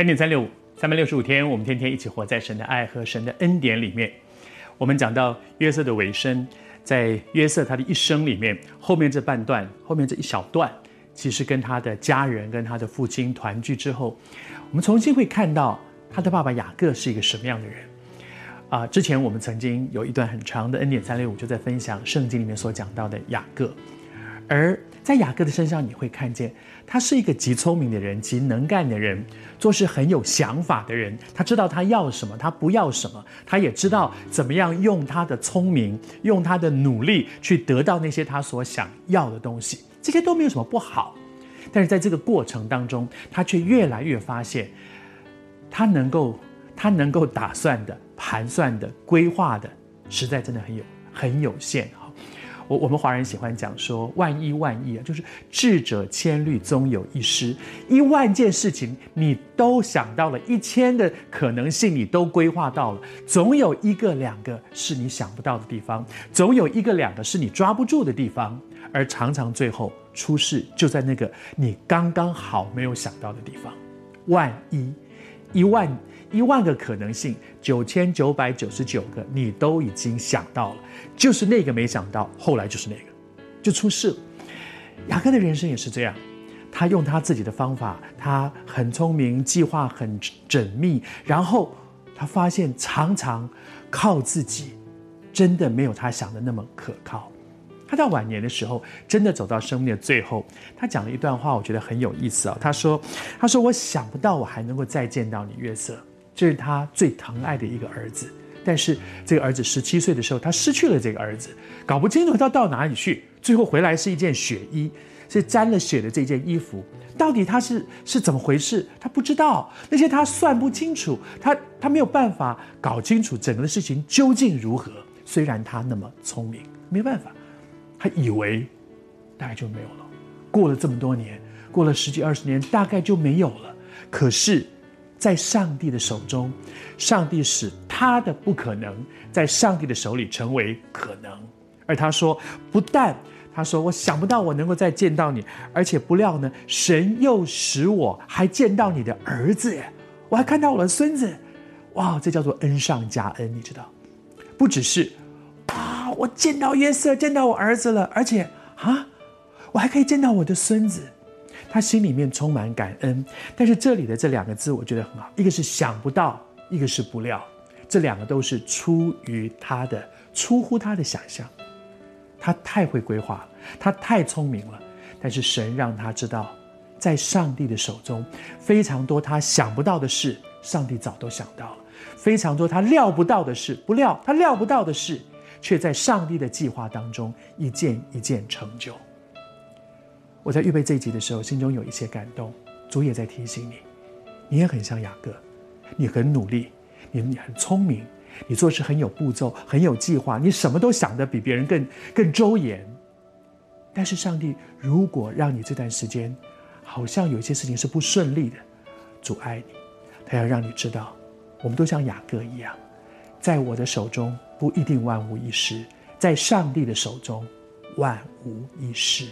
恩典三六五，三百六十五天，我们天天一起活在神的爱和神的恩典里面。我们讲到约瑟的尾声，在约瑟他的一生里面，后面这半段，后面这一小段，其实跟他的家人、跟他的父亲团聚之后，我们重新会看到他的爸爸雅各是一个什么样的人。啊，之前我们曾经有一段很长的恩典三六五，就在分享圣经里面所讲到的雅各，而在雅各的身上，你会看见他是一个极聪明的人，极能干的人，做事很有想法的人。他知道他要什么，他不要什么，他也知道怎么样用他的聪明，用他的努力去得到那些他所想要的东西。这些都没有什么不好，但是在这个过程当中，他却越来越发现，他能够，他能够打算的。盘算的、规划的，实在真的很有很有限哈。我我们华人喜欢讲说万一万一啊，就是智者千虑，终有一失。一万件事情你都想到了，一千的可能性你都规划到了，总有一个两个是你想不到的地方，总有一个两个是你抓不住的地方，而常常最后出事就在那个你刚刚好没有想到的地方。万一一万。一万个可能性，九千九百九十九个你都已经想到了，就是那个没想到，后来就是那个，就出事了。雅各的人生也是这样，他用他自己的方法，他很聪明，计划很缜密，然后他发现常常靠自己，真的没有他想的那么可靠。他到晚年的时候，真的走到生命的最后，他讲了一段话，我觉得很有意思啊。他说：“他说我想不到我还能够再见到你，约瑟。”这是他最疼爱的一个儿子，但是这个儿子十七岁的时候，他失去了这个儿子，搞不清楚他到哪里去。最后回来是一件血衣，是沾了血的这件衣服，到底他是是怎么回事？他不知道，那些他算不清楚，他他没有办法搞清楚整个的事情究竟如何。虽然他那么聪明，没办法，他以为大概就没有了。过了这么多年，过了十几二十年，大概就没有了。可是。在上帝的手中，上帝使他的不可能在上帝的手里成为可能。而他说，不但他说我想不到我能够再见到你，而且不料呢，神又使我还见到你的儿子，我还看到我的孙子，哇，这叫做恩上加恩，你知道？不只是啊，我见到约瑟，见到我儿子了，而且啊，我还可以见到我的孙子。他心里面充满感恩，但是这里的这两个字我觉得很好，一个是想不到，一个是不料，这两个都是出于他的，出乎他的想象。他太会规划了，他太聪明了，但是神让他知道，在上帝的手中，非常多他想不到的事，上帝早都想到了；非常多他料不到的事，不料他料不到的事，却在上帝的计划当中一件一件成就。我在预备这一集的时候，心中有一些感动。主也在提醒你，你也很像雅各，你很努力，你很聪明，你做事很有步骤，很有计划，你什么都想得比别人更更周延。但是上帝如果让你这段时间，好像有一些事情是不顺利的，阻碍你，他要让你知道，我们都像雅各一样，在我的手中不一定万无一失，在上帝的手中万无一失。